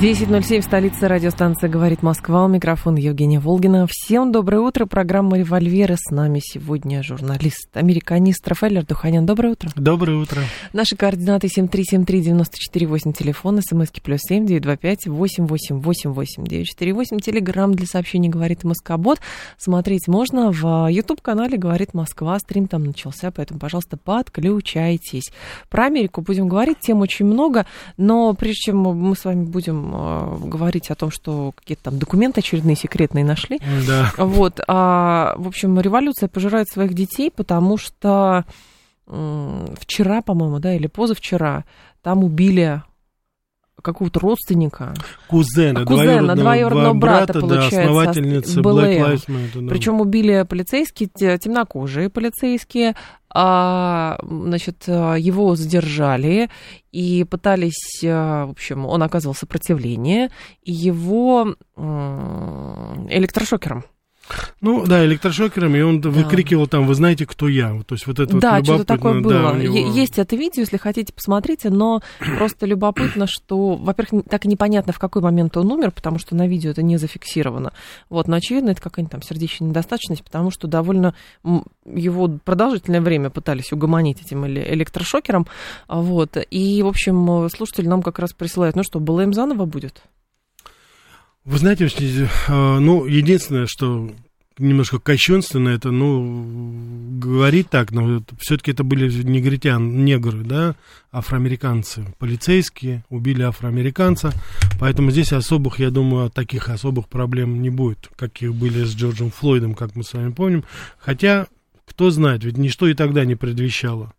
10.07, столица радиостанция «Говорит Москва». У микрофона Евгения Волгина. Всем доброе утро. Программа «Револьверы». С нами сегодня журналист, американист Рафаэль Ардуханян. Доброе утро. Доброе утро. Наши координаты 7373948, телефон, смски плюс 7 925 888 948, телеграмм для сообщений «Говорит Москобот». Смотреть можно в YouTube-канале «Говорит Москва». Стрим там начался, поэтому, пожалуйста, подключайтесь. Про Америку будем говорить, тем очень много, но прежде чем мы с вами будем э, говорить о том, что какие-то там документы очередные секретные нашли. Да. Вот, а, в общем, революция пожирает своих детей, потому что вчера, по-моему, да, или позавчера там убили какого-то родственника. Кузена, Кузена, двоюродного брата, да, получается, основательницы БЛМ. Black Lives Matter. да. Причем убили полицейские, те- темнокожие полицейские, а, значит, а, его задержали и пытались, а, в общем, он оказывал сопротивление, и его электрошокером. Ну, да, электрошокером, и он выкрикивал там, вы знаете, кто я. То есть вот это да, вот что-то такое да, было. у него- Есть это видео, если хотите, посмотрите, но просто любопытно, что, во-первых, так и непонятно, в какой момент он умер, потому что на видео это не зафиксировано. Вот, но, очевидно, это какая-нибудь там сердечная недостаточность, потому что довольно его продолжительное время пытались угомонить этим эле- электрошокером. Вот. И, в общем, слушатели нам как раз присылают, ну что, было им заново будет? Вы знаете, э, ну, единственное, что немножко кощунственно это, ну, говорить так, но все-таки это были негритян, негры, да, афроамериканцы, полицейские, убили афроамериканца, поэтому здесь особых, я думаю, таких особых проблем не будет, каких были с Джорджем Флойдом, как мы с вами помним, хотя, кто знает, ведь ничто и тогда не предвещало.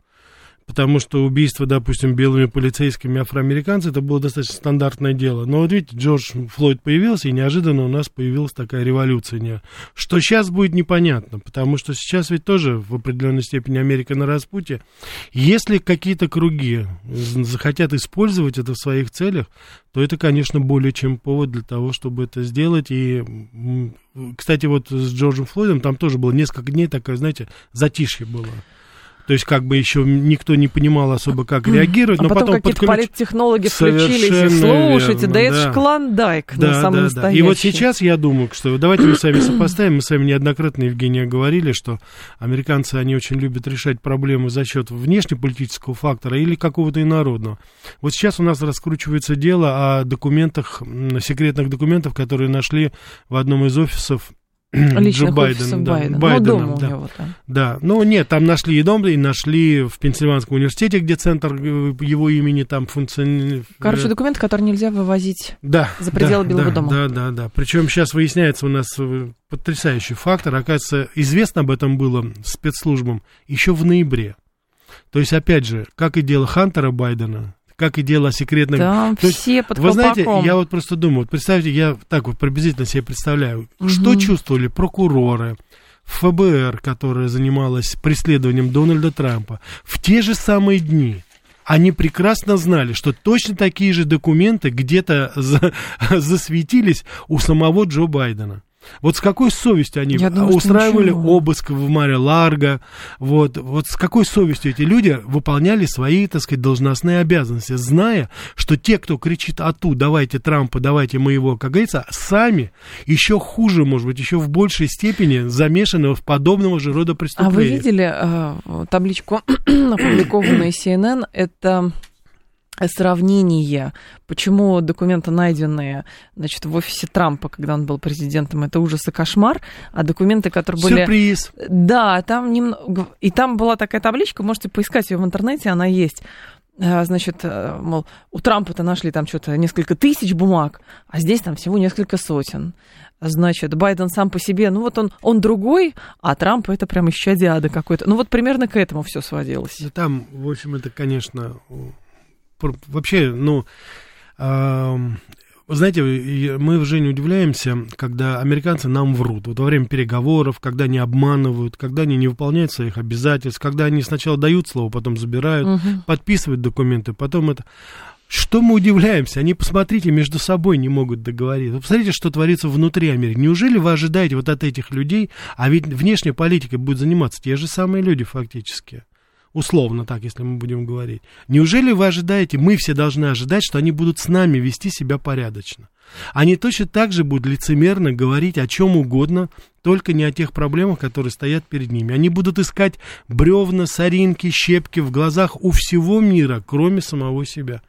Потому что убийство, допустим, белыми полицейскими афроамериканцев, это было достаточно стандартное дело. Но вот видите, Джордж Флойд появился, и неожиданно у нас появилась такая революция. Что сейчас будет непонятно, потому что сейчас ведь тоже в определенной степени Америка на распутье. Если какие-то круги захотят использовать это в своих целях, то это, конечно, более чем повод для того, чтобы это сделать. И, кстати, вот с Джорджем Флойдом там тоже было несколько дней такое, знаете, затишье было. То есть, как бы еще никто не понимал особо, как реагировать, А но потом, потом, какие-то подключ- политтехнологи включились и слушайте, да, верно, это да. ж клондайк, Да, самый да, да. настоящий. И вот сейчас я думаю, что давайте мы с вами сопоставим. Мы с вами неоднократно, Евгения, говорили, что американцы, они очень любят решать проблемы за счет внешнеполитического фактора или какого-то инородного. Вот сейчас у нас раскручивается дело о документах, секретных документах, которые нашли в одном из офисов Личных Джо офисов да, Байдена. Байдена, ну, да. у него там. Да, ну нет, там нашли и дом, и нашли в Пенсильванском университете, где центр э, его имени там функционирует. Короче, документы, которые нельзя вывозить. Да. За пределы да, Белого да, дома. Да, да, да. Причем сейчас выясняется у нас э, потрясающий фактор. Оказывается, известно об этом было спецслужбам еще в ноябре. То есть, опять же, как и дело Хантера Байдена, как и дело секретных... Там То есть, все под Вы знаете, я вот просто думаю, вот представьте, я так вот приблизительно себе представляю, Мгм. что чувствовали прокуроры, ФБР, которая занималась преследованием Дональда Трампа, в те же самые дни. Они прекрасно знали, что точно такие же документы где-то за- засветились у самого Джо Байдена. Вот с какой совестью они Я думаю, устраивали обыск в Маре Ларго, вот, вот с какой совестью эти люди выполняли свои, так сказать, должностные обязанности, зная, что те, кто кричит «Ату, давайте Трампа, давайте мы его», как говорится, сами еще хуже, может быть, еще в большей степени замешаны в подобного же рода А преступлениях. вы видели э, табличку, опубликованную CNN? Это сравнение, почему документы, найденные значит, в офисе Трампа, когда он был президентом, это ужас и кошмар, а документы, которые были... Сюрприз. Да, там немного... И там была такая табличка, можете поискать ее в интернете, она есть. Э, Значит, э, мол, у Трампа-то нашли там что-то несколько тысяч бумаг, а здесь там всего несколько сотен. Значит, Байден сам по себе, ну вот он, он другой, а Трамп это прям исчадие какой-то. Ну вот примерно к этому все сводилось. Да там, в общем, это, конечно, вообще, ну, знаете, мы уже не удивляемся, когда американцы нам врут. Вот во время переговоров, когда они обманывают, когда они не выполняют своих обязательств, когда они сначала дают слово, потом забирают, угу. подписывают документы, потом это... Что мы удивляемся? Они, посмотрите, между собой не могут договориться. Посмотрите, что творится внутри Америки. Неужели вы ожидаете вот от этих людей, а ведь внешняя политика будет заниматься те же самые люди фактически. Условно так, если мы будем говорить. Неужели вы ожидаете, мы все должны ожидать, что они будут с нами вести себя порядочно? Они точно так же будут лицемерно говорить о чем угодно, только не о тех проблемах, которые стоят перед ними. Они будут искать бревна, соринки, щепки в глазах у всего мира, кроме самого себя.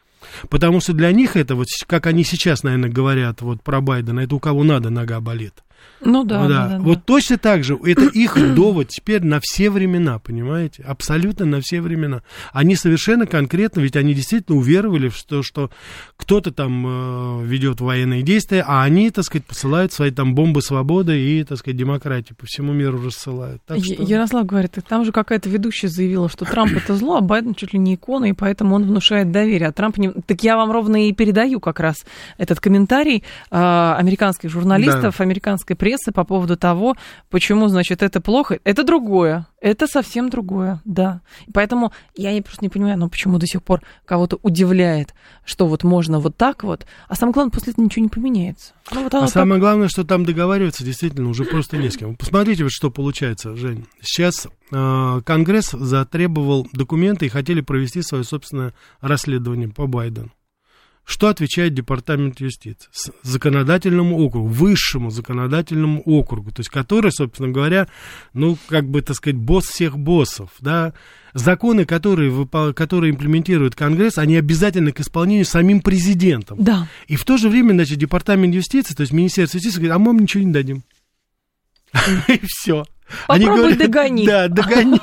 Потому что для них это, вот как они сейчас, наверное, говорят вот про Байдена, это у кого надо нога болит. Ну да, да. да, да вот да. точно так же, это их довод теперь на все времена, понимаете? Абсолютно на все времена. Они совершенно конкретно, ведь они действительно уверовали в то, что кто-то там э, ведет военные действия, а они, так сказать, посылают свои там бомбы свободы и, так сказать, демократии по всему миру рассылают. Так что... Ярослав говорит, там же какая-то ведущая заявила, что Трамп это зло, а Байден чуть ли не икона, и поэтому он внушает доверие. А Трамп не... Так я вам ровно и передаю как раз этот комментарий э, американских журналистов, да. Американской прессы, по поводу того, почему, значит, это плохо. Это другое. Это совсем другое, да. Поэтому я просто не понимаю, ну почему до сих пор кого-то удивляет, что вот можно вот так вот, а самое главное, после этого ничего не поменяется. Ну, вот а так... самое главное, что там договариваться действительно уже просто не с кем. Посмотрите, вот что получается, Жень. Сейчас э, Конгресс затребовал документы и хотели провести свое собственное расследование по Байдену. Что отвечает Департамент юстиции? Законодательному округу, высшему законодательному округу, то есть который, собственно говоря, ну, как бы, так сказать, босс всех боссов, да, законы, которые, которые имплементирует Конгресс, они обязательны к исполнению самим президентом. Да. И в то же время, значит, Департамент юстиции, то есть Министерство юстиции говорит, а мы вам ничего не дадим. И все. Попробуй Они говорят, догони. Да, догони.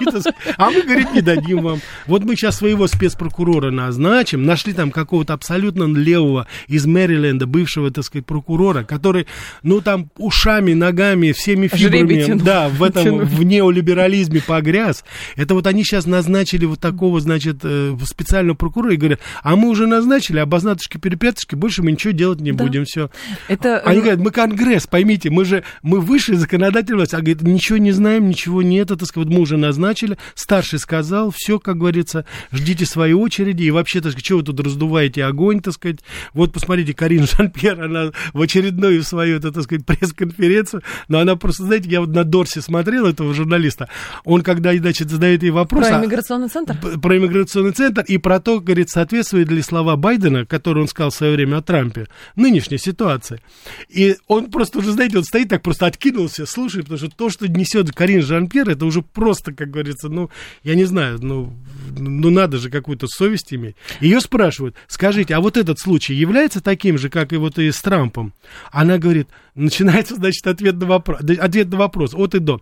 А мы, говорит, не дадим вам. Вот мы сейчас своего спецпрокурора назначим. Нашли там какого-то абсолютно левого из Мэриленда, бывшего, так сказать, прокурора, который, ну, там ушами, ногами, всеми фибрами, да, в этом, в неолиберализме погряз. Это вот они сейчас назначили вот такого, значит, э, специального прокурора и говорят, а мы уже назначили, обознаточки, перепяточки, больше мы ничего делать не да. будем, все. Это... Они говорят, мы Конгресс, поймите, мы же, мы высшая законодательная власть, а говорит, ничего не знаем, ничего нет, это, сказать, мы уже назначили, старший сказал, все, как говорится, ждите своей очереди, и вообще, так сказать, что вы тут раздуваете огонь, так сказать, вот посмотрите, Карин Жан-Пьер, она в очередную свою, так сказать, пресс-конференцию, но она просто, знаете, я вот на Дорсе смотрел этого журналиста, он, когда, значит, задает ей вопрос... Про иммиграционный центр? Про иммиграционный центр, и про то, говорит, соответствует ли слова Байдена, которые он сказал в свое время о Трампе, нынешней ситуации. И он просто уже, знаете, он стоит так, просто откинулся, слушает, потому что то, что несет вот Карин Жан-Пьер, это уже просто, как говорится, ну, я не знаю, ну, ну надо же какую-то совесть иметь. Ее спрашивают, скажите, а вот этот случай является таким же, как и вот и с Трампом? Она говорит, начинается, значит, ответ на вопрос, ответ на вопрос от и до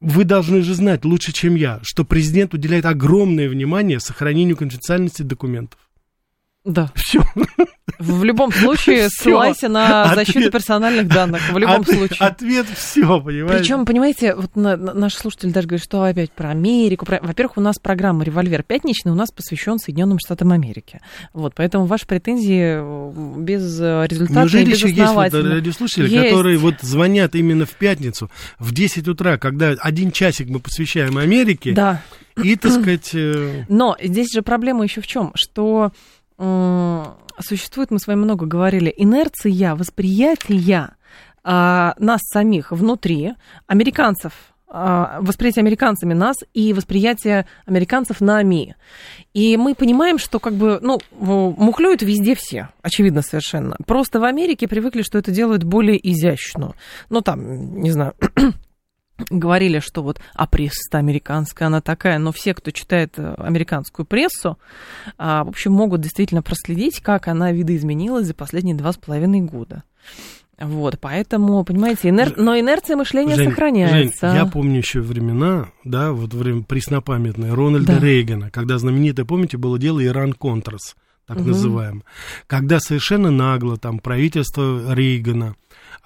вы должны же знать лучше, чем я, что президент уделяет огромное внимание сохранению конфиденциальности документов. Да. Все. В любом случае, ссылайся на защиту ответ, персональных данных. В любом от, случае. Ответ все, понимаете? Причем, понимаете, вот на, на, наш слушатель даже говорит, что опять про Америку. Про... Во-первых, у нас программа «Револьвер пятничный» у нас посвящен Соединенным Штатам Америки. Вот, поэтому ваши претензии э, без результата Неужели еще есть вот радиослушатели, есть. которые вот звонят именно в пятницу в 10 утра, когда один часик мы посвящаем Америке? Да. И, так сказать... Э, Но здесь же проблема еще в чем, что существует, мы с вами много говорили, инерция восприятия а, нас самих внутри, американцев, а, восприятие американцами нас и восприятие американцев нами. И мы понимаем, что как бы, ну, мухлюют везде все, очевидно совершенно. Просто в Америке привыкли, что это делают более изящно. Ну, там, не знаю, говорили, что вот, а пресса американская, она такая, но все, кто читает э, американскую прессу, а, в общем, могут действительно проследить, как она видоизменилась за последние два с половиной года. Вот, поэтому, понимаете, инер... но инерция мышления Жень, сохраняется. Жень, я помню еще времена, да, вот время преснопамятное, Рональда да. Рейгана, когда знаменитое, помните, было дело Иран-Контрас, так угу. называемое, когда совершенно нагло там правительство Рейгана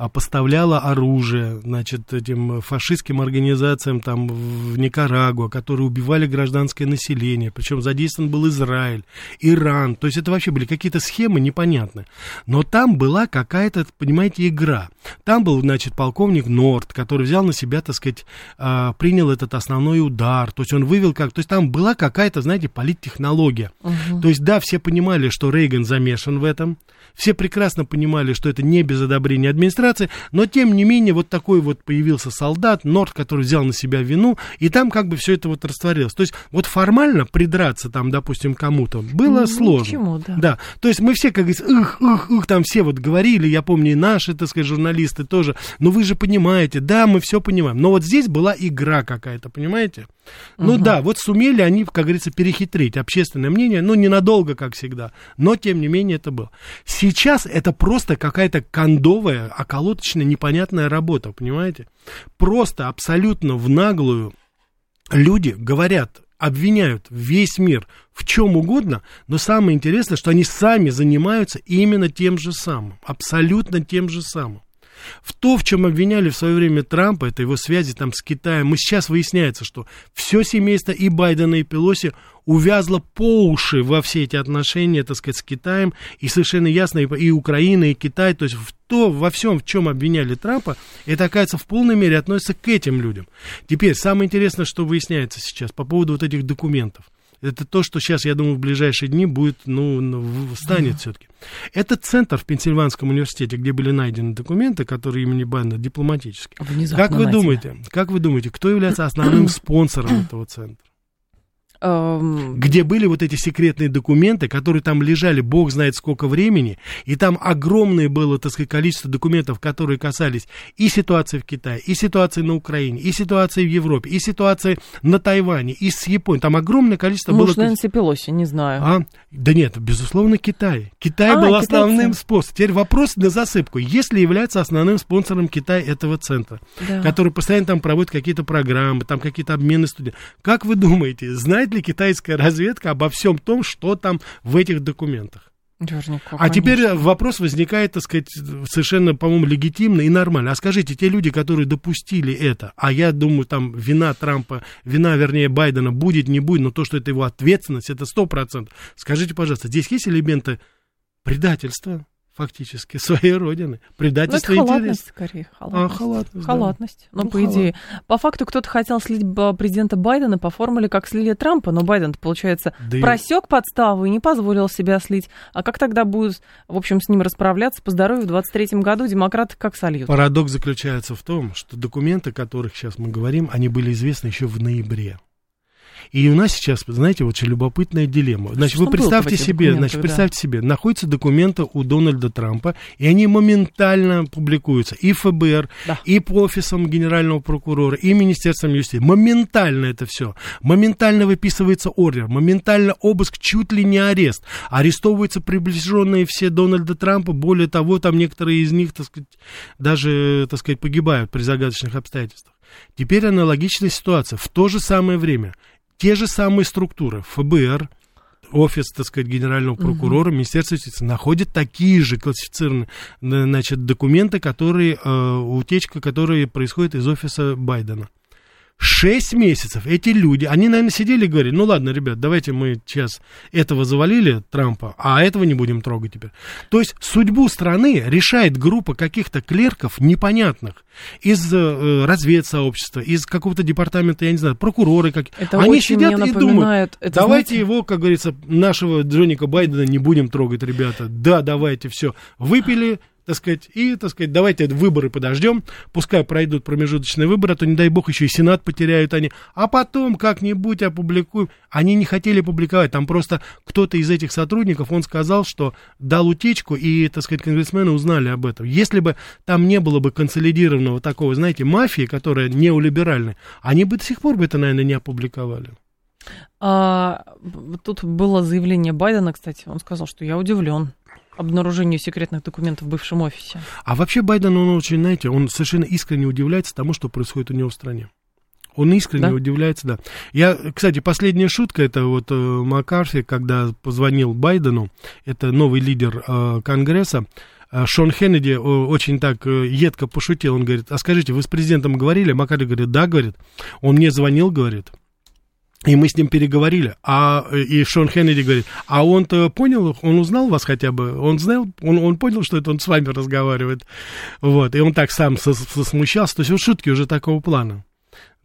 поставляла оружие, значит, этим фашистским организациям там в Никарагуа, которые убивали гражданское население, причем задействован был Израиль, Иран, то есть это вообще были какие-то схемы непонятные. Но там была какая-то, понимаете, игра. Там был, значит, полковник Норт, который взял на себя, так сказать, а, принял этот основной удар, то есть он вывел как, то есть там была какая-то, знаете, политтехнология. Угу. То есть да, все понимали, что Рейган замешан в этом, все прекрасно понимали, что это не без одобрения администрации, но тем не менее вот такой вот появился солдат, Норд, который взял на себя вину, и там как бы все это вот растворилось. То есть вот формально придраться там, допустим, кому-то было ну, сложно. Почему, да. да. То есть мы все, как говорится, ух, ух, ух, там все вот говорили, я помню, и наши, так сказать, журналисты тоже, но вы же понимаете, да, мы все понимаем. Но вот здесь была игра какая-то, понимаете? Ну угу. да, вот сумели они, как говорится, перехитрить общественное мнение, ну ненадолго, как всегда, но тем не менее это было. Сейчас это просто какая-то кондовая, околоточная, непонятная работа, понимаете? Просто абсолютно в наглую люди говорят, обвиняют весь мир в чем угодно, но самое интересное, что они сами занимаются именно тем же самым, абсолютно тем же самым. В то, в чем обвиняли в свое время Трампа, это его связи там с Китаем, мы сейчас выясняется, что все семейство и Байдена, и Пелоси увязло по уши во все эти отношения, так сказать, с Китаем, и совершенно ясно и, и Украина, и Китай, то есть в то, во всем, в чем обвиняли Трампа, это, оказывается, в полной мере относится к этим людям. Теперь, самое интересное, что выясняется сейчас по поводу вот этих документов это то, что сейчас, я думаю, в ближайшие дни будет, ну, станет все-таки. Это центр в Пенсильванском университете, где были найдены документы, которые имени Байдена дипломатические. Внезапно как вы думаете, как вы думаете, кто является основным спонсором этого центра? Эм, где были вот эти секретные документы, которые там лежали, бог знает сколько времени, и там огромное было, так сказать, количество документов, которые касались и ситуации в Китае, и ситуации на Украине, и ситуации в Европе, и ситуации на Тайване, и с Японией. Там огромное количество Может, было... Нэнси Пелоси, не знаю. А? Да нет, безусловно, Китай. Китай а, был китайцы. основным спонсором. Теперь вопрос на засыпку. Если является основным спонсором Китая этого центра, да. который постоянно там проводит какие-то программы, там какие-то обмены студентов, как вы думаете, знает ли китайская разведка обо всем том, что там в этих документах. Наверняка, а теперь вопрос возникает, так сказать, совершенно, по-моему, легитимно и нормально. А скажите, те люди, которые допустили это, а я думаю, там вина Трампа, вина, вернее, Байдена будет, не будет, но то, что это его ответственность, это сто процентов. Скажите, пожалуйста, здесь есть элементы предательства? Фактически своей родины. Предательство ну, это халатность, скорее. Халатность. А, халатность, халатность. Да. Ну, ну, по халат. идее. По факту кто-то хотел слить президента Байдена по формуле, как слили Трампа, но Байден, получается, да просек и... подставу и не позволил себя слить. А как тогда будут, в общем, с ним расправляться по здоровью в 23-м году? Демократы как сольют? Парадокс заключается в том, что документы, о которых сейчас мы говорим, они были известны еще в ноябре. И у нас сейчас, знаете, очень любопытная дилемма. Значит, что вы представьте себе, значит, представьте да. себе, находятся документы у Дональда Трампа, и они моментально публикуются и ФБР, да. и по офисам генерального прокурора, и Министерством юстиции. Моментально это все. Моментально выписывается ордер, моментально обыск, чуть ли не арест. Арестовываются приближенные все Дональда Трампа, более того, там некоторые из них, так сказать, даже, так сказать, погибают при загадочных обстоятельствах. Теперь аналогичная ситуация. В то же самое время те же самые структуры, ФБР, офис, так сказать, генерального прокурора, угу. Министерство юстиции находят такие же классифицированные значит, документы, которые, э, утечка, которые происходит из офиса Байдена. Шесть месяцев эти люди, они, наверное, сидели и говорили, ну ладно, ребят, давайте мы сейчас этого завалили, Трампа, а этого не будем трогать теперь. То есть судьбу страны решает группа каких-то клерков непонятных из э, разведсообщества, из какого-то департамента, я не знаю, прокуроры. Как... Это они сидят и думают, это, давайте знаете... его, как говорится, нашего Джоника Байдена не будем трогать, ребята. Да, давайте, все. Выпили, так сказать, и, так сказать, давайте выборы подождем, пускай пройдут промежуточные выборы, а то, не дай бог, еще и Сенат потеряют они, а потом как-нибудь опубликуем. Они не хотели публиковать, там просто кто-то из этих сотрудников, он сказал, что дал утечку, и, так сказать, конгрессмены узнали об этом. Если бы там не было бы консолидированного такого, знаете, мафии, которая неолиберальная, они бы до сих пор бы это, наверное, не опубликовали. А, тут было заявление Байдена, кстати, он сказал, что я удивлен обнаружению секретных документов в бывшем офисе. А вообще Байден, он очень, знаете, он совершенно искренне удивляется тому, что происходит у него в стране. Он искренне да? удивляется, да. Я, кстати, последняя шутка, это вот э, Маккарти, когда позвонил Байдену, это новый лидер э, Конгресса, э, Шон Хеннеди э, очень так э, едко пошутил, он говорит, а скажите, вы с президентом говорили? Макарий говорит, да, говорит, он мне звонил, говорит, и мы с ним переговорили, а и Шон Хеннеди говорит, а он-то понял, он узнал вас хотя бы, он знал, он, он понял, что это он с вами разговаривает, вот, и он так сам смущался, то есть вот шутки уже такого плана.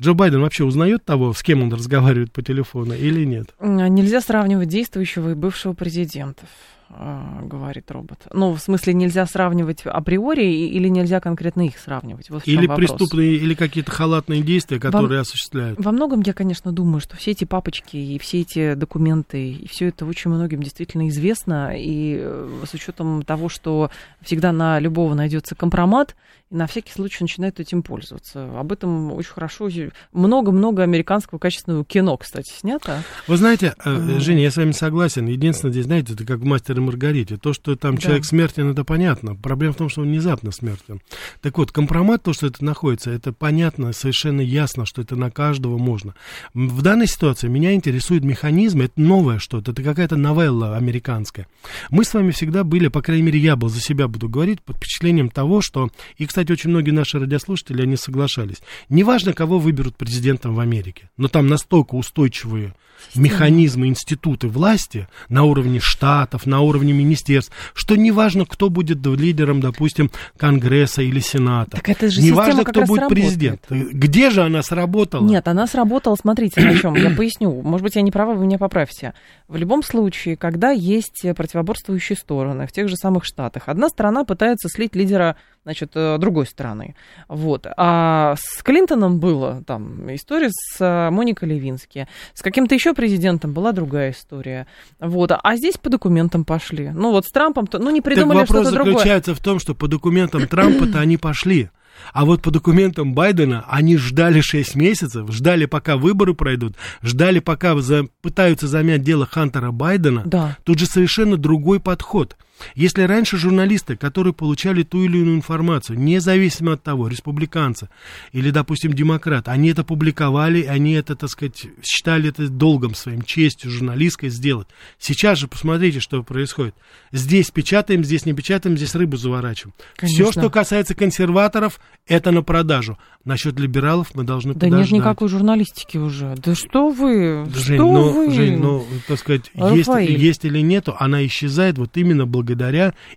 Джо Байден вообще узнает того, с кем он разговаривает по телефону или нет? Нельзя сравнивать действующего и бывшего президентов. А, говорит робот. Ну, в смысле, нельзя сравнивать априори или нельзя конкретно их сравнивать? Вот или преступные, или какие-то халатные действия, которые во, осуществляют. Во многом я, конечно, думаю, что все эти папочки и все эти документы, и все это очень многим действительно известно, и э, с учетом того, что всегда на любого найдется компромат, и на всякий случай начинают этим пользоваться. Об этом очень хорошо, много-много американского качественного кино, кстати, снято. Вы знаете, mm. Женя, я с вами согласен. Единственное, здесь, знаете, это как в «Мастер и Маргарите». То, что там да. человек смертен, это понятно. Проблема в том, что он внезапно смертен. Так вот, компромат, то, что это находится, это понятно, совершенно ясно, что это на каждого можно. В данной ситуации меня интересует механизм, это новое что-то, это какая-то новелла американская. Мы с вами всегда были, по крайней мере, я был за себя буду говорить, под впечатлением того, что, и, кстати, очень многие наши радиослушатели, они соглашались. Неважно, кого выберут президентом в Америке, но там настолько устойчивые механизмы, институты власти на уровне штатов, на уровне министерств, что неважно, кто будет лидером, допустим, Конгресса или Сената. Так это же неважно, кто будет работает. президент. Где же она сработала? Нет, она сработала, смотрите, на чем. Я поясню. Может быть, я не права, вы меня поправьте. В любом случае, когда есть противоборствующие стороны в тех же самых штатах, одна сторона пытается слить лидера значит, э, другой стороны. Вот. А с Клинтоном было там история с э, Моникой Левински. С каким-то еще президентом была другая история. Вот. А здесь по документам пошли. Ну вот с Трампом, ну не придумали что-то другое. вопрос заключается в том, что по документам Трампа-то они пошли. А вот по документам Байдена они ждали 6 месяцев, ждали, пока выборы пройдут, ждали, пока за, пытаются замять дело Хантера Байдена. Да. Тут же совершенно другой подход – если раньше журналисты, которые получали ту или иную информацию, независимо от того, республиканцы или, допустим, демократ, они это публиковали, они это, так сказать, считали это долгом своим, честью журналистской сделать. Сейчас же посмотрите, что происходит. Здесь печатаем, здесь не печатаем, здесь рыбу заворачиваем. Конечно. Все, что касается консерваторов, это на продажу. Насчет либералов мы должны да подождать. Да нет никакой журналистики уже. Да что вы? Жень, что ну, вы? Жень, ну, так сказать, есть, есть или нету, она исчезает вот именно благодаря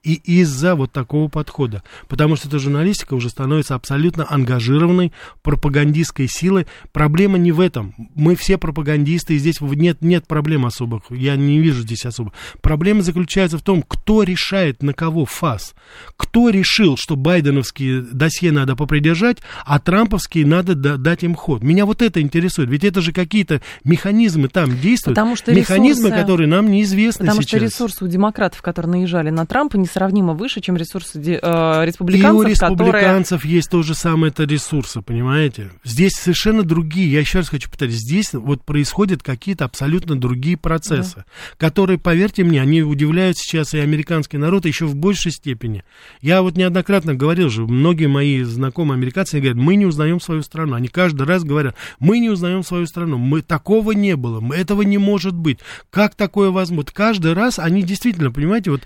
и из-за вот такого подхода. Потому что эта журналистика уже становится абсолютно ангажированной пропагандистской силой. Проблема не в этом. Мы все пропагандисты, и здесь нет, нет проблем особых. Я не вижу здесь особо. Проблема заключается в том, кто решает на кого фас. Кто решил, что байденовские досье надо попридержать, а трамповские надо дать им ход. Меня вот это интересует. Ведь это же какие-то механизмы там действуют. Потому что механизмы, ресурсы, которые нам неизвестны потому сейчас. Потому что ресурсы у демократов, которые наезжали на Трампа, несравнимо выше, чем ресурсы э, республиканцев. И у республиканцев которые... есть то же самое это ресурсы, понимаете? Здесь совершенно другие. Я еще раз хочу повторить. Здесь вот происходят какие-то абсолютно другие процессы, да. которые, поверьте мне, они удивляют сейчас и американский народ еще в большей степени. Я вот неоднократно говорил же, многие мои знакомые американцы говорят, мы не узнаем свою страну. Они каждый раз говорят, мы не узнаем свою страну. Мы такого не было, этого не может быть. Как такое возможно? Каждый раз они действительно, понимаете, вот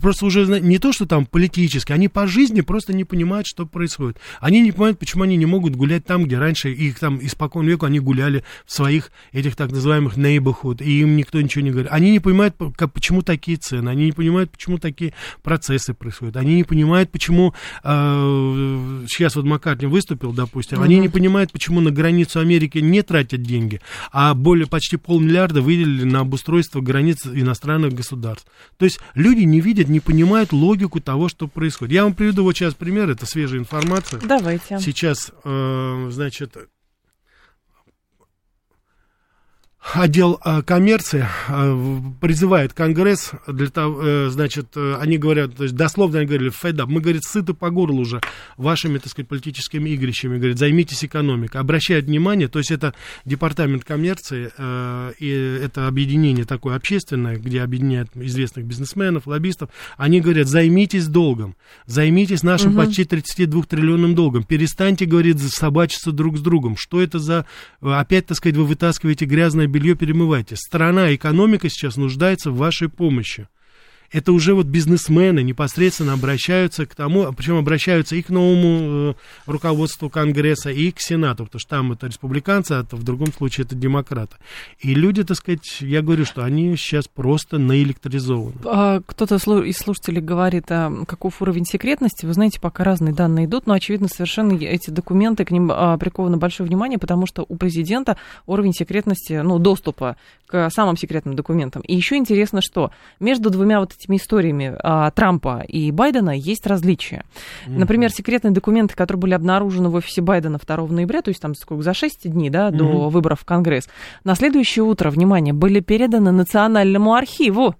просто уже не то, что там политически, они по жизни просто не понимают, что происходит. Они не понимают, почему они не могут гулять там, где раньше их там испокон веку они гуляли в своих этих так называемых neighborhood, и им никто ничего не говорит. Они не понимают, как, почему такие цены, они не понимают, почему такие процессы происходят, они не понимают, почему э, сейчас вот Маккартни выступил, допустим, они не понимают, почему на границу Америки не тратят деньги, а более почти полмиллиарда выделили на обустройство границ иностранных государств. То есть люди не видят, не понимают логику того, что происходит. Я вам приведу вот сейчас пример, это свежая информация. Давайте. Сейчас, э, значит, отдел э, коммерции э, призывает Конгресс для того, э, значит, они говорят, то есть дословно они говорили, фейдап, мы, говорит, сыты по горлу уже вашими, так сказать, политическими игрищами, говорит, займитесь экономикой. Обращают внимание, то есть это департамент коммерции, и это объединение такое общественное, где объединяют известных бизнесменов, лоббистов, они говорят, займитесь долгом, займитесь нашим угу. почти 32 триллионным долгом, перестаньте, говорит, собачиться друг с другом. Что это за, опять, так сказать, вы вытаскиваете грязное белье перемывайте. Страна, экономика сейчас нуждается в вашей помощи. Это уже вот бизнесмены непосредственно обращаются к тому, причем обращаются и к новому э, руководству Конгресса, и к Сенату, потому что там это республиканцы, а в другом случае это демократы. И люди, так сказать, я говорю, что они сейчас просто наэлектризованы. А, кто-то из слушателей говорит, а каков уровень секретности. Вы знаете, пока разные данные идут, но, очевидно, совершенно эти документы, к ним а, приковано большое внимание, потому что у президента уровень секретности, ну, доступа к самым секретным документам. И еще интересно, что между двумя вот этими историями а, Трампа и Байдена есть различия. Mm-hmm. Например, секретные документы, которые были обнаружены в офисе Байдена 2 ноября, то есть там сколько, за 6 дней да, mm-hmm. до выборов в Конгресс, на следующее утро, внимание, были переданы Национальному архиву.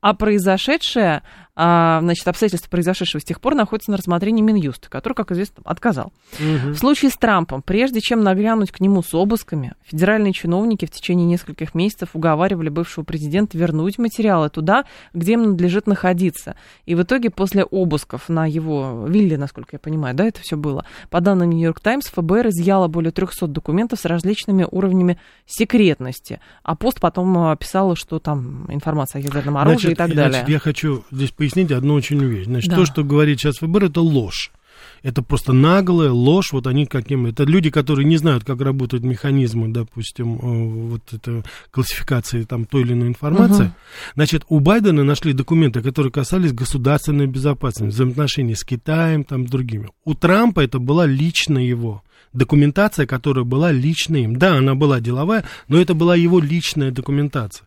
А произошедшее значит, обстоятельства, произошедшего с тех пор, находятся на рассмотрении Минюста, который, как известно, отказал. Угу. В случае с Трампом, прежде чем нагрянуть к нему с обысками, федеральные чиновники в течение нескольких месяцев уговаривали бывшего президента вернуть материалы туда, где им надлежит находиться. И в итоге после обысков на его вилле, насколько я понимаю, да, это все было, по данным Нью-Йорк Таймс, ФБР изъяло более 300 документов с различными уровнями секретности. А пост потом а, писал, что там информация о ядерном оружии значит, и так далее. Значит, я хочу здесь пояснить пояснить одну очень вещь. Значит, да. то, что говорит сейчас ФБР, это ложь. Это просто наглая ложь, вот они каким... Это люди, которые не знают, как работают механизмы, допустим, э, вот это классификации там той или иной информации. Угу. Значит, у Байдена нашли документы, которые касались государственной безопасности, взаимоотношений с Китаем, там, другими. У Трампа это была лично его документация, которая была лично им. Да, она была деловая, но это была его личная документация.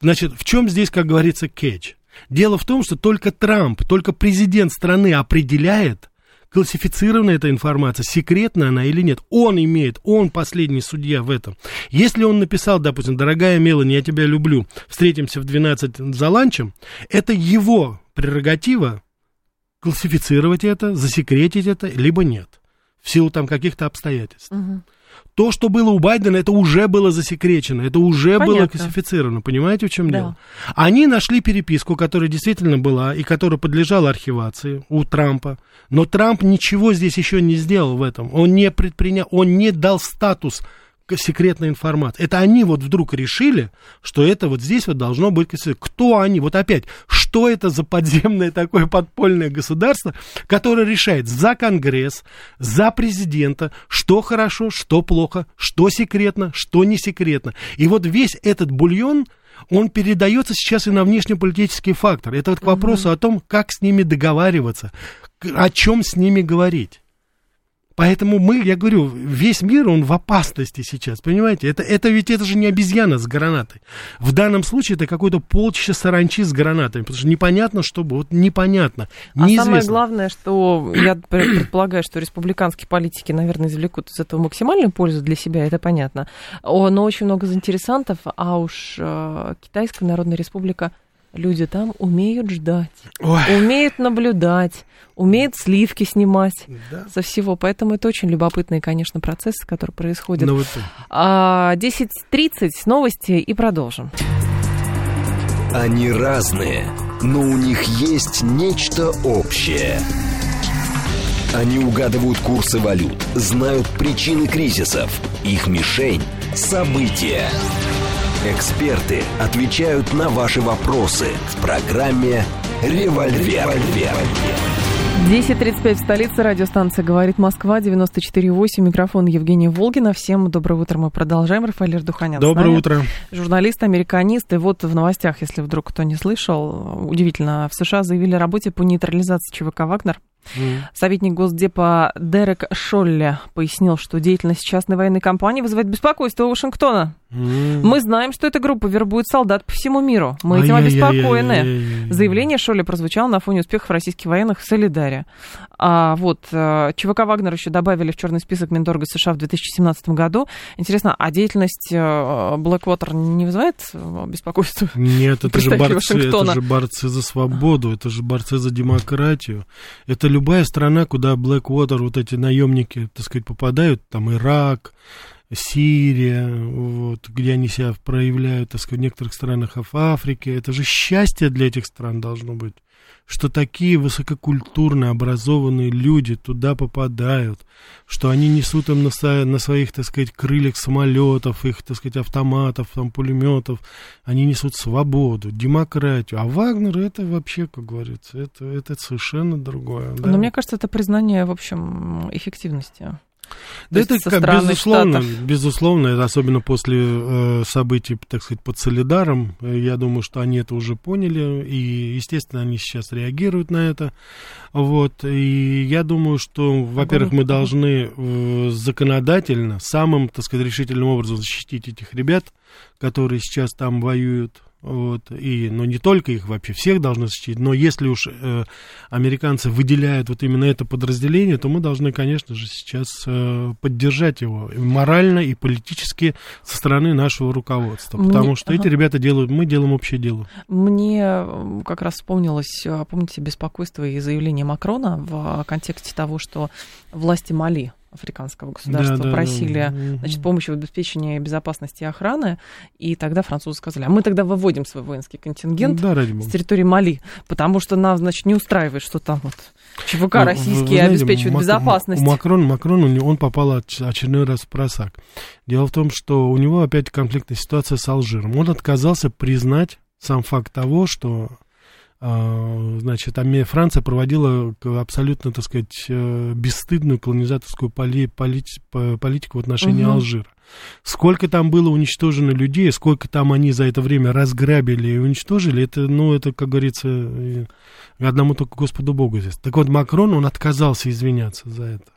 Значит, в чем здесь, как говорится, кетч? Дело в том, что только Трамп, только президент страны определяет, классифицирована эта информация, секретна она или нет. Он имеет, он последний судья в этом. Если он написал, допустим, дорогая Мелани, я тебя люблю, встретимся в 12 за ланчем, это его прерогатива классифицировать это, засекретить это, либо нет, в силу там каких-то обстоятельств. Угу. То, что было у Байдена, это уже было засекречено, это уже Понятно. было классифицировано. Понимаете, в чем да. дело? Они нашли переписку, которая действительно была и которая подлежала архивации у Трампа. Но Трамп ничего здесь еще не сделал в этом. Он не предпринял, он не дал статус секретная информация. Это они вот вдруг решили, что это вот здесь вот должно быть... Кто они? Вот опять, что это за подземное такое подпольное государство, которое решает за Конгресс, за президента, что хорошо, что плохо, что секретно, что не секретно. И вот весь этот бульон, он передается сейчас и на внешнеполитический фактор. Это вот к вопросу угу. о том, как с ними договариваться, о чем с ними говорить. Поэтому мы, я говорю, весь мир, он в опасности сейчас, понимаете? Это, это ведь это же не обезьяна с гранатой. В данном случае это какой-то полчища саранчи с гранатами, потому что непонятно, что вот непонятно, неизвестно. А самое главное, что я предполагаю, что республиканские политики, наверное, извлекут из этого максимальную пользу для себя, это понятно. Но очень много заинтересантов, а уж э, Китайская Народная Республика – люди там умеют ждать, Ой. умеют наблюдать, умеют сливки снимать да. со всего. Поэтому это очень любопытные, конечно, процессы, которые происходят. Ну, вот... а, 10.30, новости и продолжим. Они разные, но у них есть нечто общее. Они угадывают курсы валют, знают причины кризисов. Их мишень – события. Эксперты отвечают на ваши вопросы в программе «Револьвер». 10.35 в столице. Радиостанция «Говорит Москва», 94.8. Микрофон Евгения Волгина. Всем доброе утро. Мы продолжаем. Рафаэль Ардуханян. Доброе утро. Журналист, американист. И вот в новостях, если вдруг кто не слышал, удивительно, в США заявили о работе по нейтрализации ЧВК «Вагнер». Mm. Советник Госдепа Дерек Шолле пояснил, что деятельность частной военной компании вызывает беспокойство Вашингтона. Mm. Мы знаем, что эта группа вербует солдат по всему миру. Мы этим обеспокоены. Заявление Шолли прозвучало на фоне успехов российских военных в Солидаре. А вот э, ЧВК «Вагнер» еще добавили в черный список Минторга США в 2017 году. Интересно, а деятельность э, Blackwater не вызывает э, беспокойства? Нет, это же, борцы, это же борцы за свободу, это же борцы за демократию. Это любая страна, куда Blackwater, вот эти наемники, так сказать, попадают, там Ирак, Сирия, вот, где они себя проявляют, так сказать, в некоторых странах в Африке. Это же счастье для этих стран должно быть. что такие высококультурные, образованные люди туда попадают, что они несут им на, на своих, так сказать, крыльях самолетов, их, так сказать, автоматов, там, пулеметов, они несут свободу, демократию. А Вагнер это вообще, как говорится, это, это совершенно другое. Да? Но мне кажется, это признание, в общем, эффективности. Да это, как, безусловно, Штатов. безусловно, это особенно после э, событий, так сказать, под Солидаром, я думаю, что они это уже поняли, и, естественно, они сейчас реагируют на это, вот, и я думаю, что, во-первых, мы должны э, законодательно, самым, так сказать, решительным образом защитить этих ребят, которые сейчас там воюют, вот, и, но не только их вообще, всех должны защитить, но если уж э, американцы выделяют вот именно это подразделение, то мы должны, конечно же, сейчас э, поддержать его и морально и политически со стороны нашего руководства, Мне... потому что ага. эти ребята делают, мы делаем общее дело. Мне как раз вспомнилось, а, помните, беспокойство и заявление Макрона в контексте того, что власти Мали африканского государства да, да, просили да. Значит, помощи в обеспечении безопасности и охраны, и тогда французы сказали, а мы тогда выводим свой воинский контингент да, с территории Мали, потому что нас, значит, не устраивает, что там вот ЧВК ну, российские знаете, обеспечивают Мак- безопасность. Макрон, Макрон, он попал очередной раз в просак. Дело в том, что у него опять конфликтная ситуация с Алжиром. Он отказался признать сам факт того, что значит, Франция проводила абсолютно, так сказать, э, бесстыдную колонизаторскую поли, полити, политику в отношении угу. Алжира. Сколько там было уничтожено людей, сколько там они за это время разграбили и уничтожили, это, ну, это, как говорится, э, одному только Господу Богу здесь. Так вот, Макрон, он отказался извиняться за это,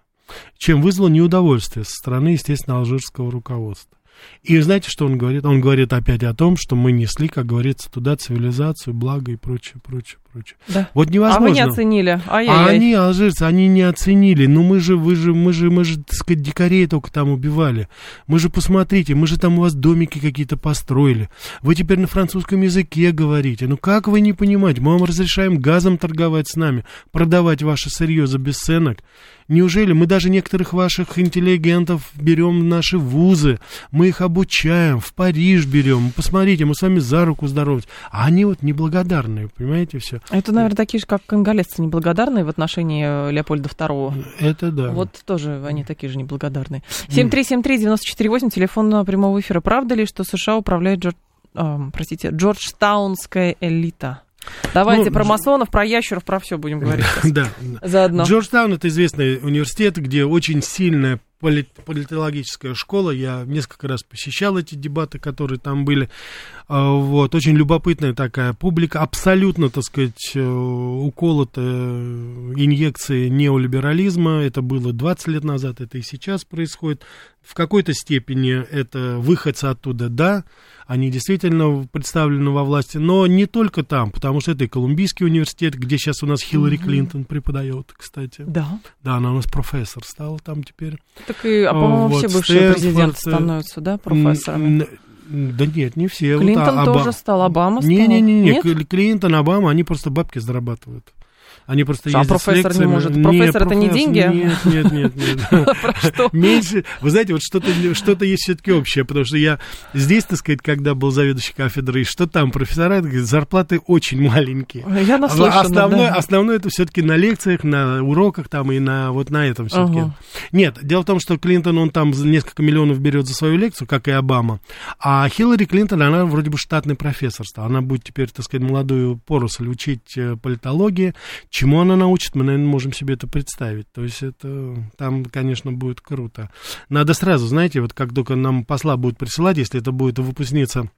чем вызвало неудовольствие со стороны, естественно, алжирского руководства. И знаете, что он говорит? Он говорит опять о том, что мы несли, как говорится, туда цивилизацию, благо и прочее, прочее, прочее. Да. Вот невозможно. А вы не оценили. Ай-яй-яй. А они, алжирцы, они не оценили. Ну мы же, вы же, мы же, мы же, так сказать, дикарей только там убивали. Мы же, посмотрите, мы же там у вас домики какие-то построили. Вы теперь на французском языке говорите. Ну как вы не понимаете? Мы вам разрешаем газом торговать с нами, продавать ваше сырье за бесценок. Неужели мы даже некоторых ваших интеллигентов берем в наши вузы, мы их обучаем, в Париж берем, посмотрите, мы с вами за руку здороваемся. А они вот неблагодарные, понимаете, все. Это, наверное, такие же, как конголезцы, неблагодарные в отношении э, Леопольда II. Это да. Вот тоже они такие же неблагодарные. 7373948, телефон прямого эфира. Правда ли, что США управляет, Джордж, э, простите, Джорджтаунская элита? Давайте ну, про масонов, про ящеров, про все будем говорить. Да. Заодно. Джорджтаун это известный университет, где очень сильная политологическая школа. Я несколько раз посещал эти дебаты, которые там были. А, вот, очень любопытная такая публика, абсолютно, так сказать, э, уколотая инъекции неолиберализма. Это было 20 лет назад, это и сейчас происходит. В какой-то степени это выходцы оттуда, да, они действительно представлены во власти, но не только там, потому что это и Колумбийский университет, где сейчас у нас Хиллари mm-hmm. Клинтон преподает, кстати. Да. Да, она у нас профессор стала там теперь. Так и, а по-моему, вот, все бывшие Стэнфорд, президенты становятся, да, профессорами? Да нет, не все. Клинтон вот, а, тоже Оба... стал, Обама стал. Не-не-не, Клинтон, Обама, они просто бабки зарабатывают. Они просто а профессор не может? Профессор это не деньги? Нет, нет, нет. нет. Меньше. Вы знаете, вот что-то что есть все-таки общее, потому что я здесь, так сказать, когда был заведующий кафедрой, что там профессора, зарплаты очень маленькие. Я наслышана, основное, да. основное это все-таки на лекциях, на уроках там и на вот на этом все-таки. Ага. Нет, дело в том, что Клинтон, он там несколько миллионов берет за свою лекцию, как и Обама, а Хиллари Клинтон, она вроде бы штатный профессор. Она будет теперь, так сказать, молодую поросль учить э, политологии, Чему она научит, мы, наверное, можем себе это представить. То есть это там, конечно, будет круто. Надо сразу, знаете, вот как только нам посла будут присылать, если это будет выпускница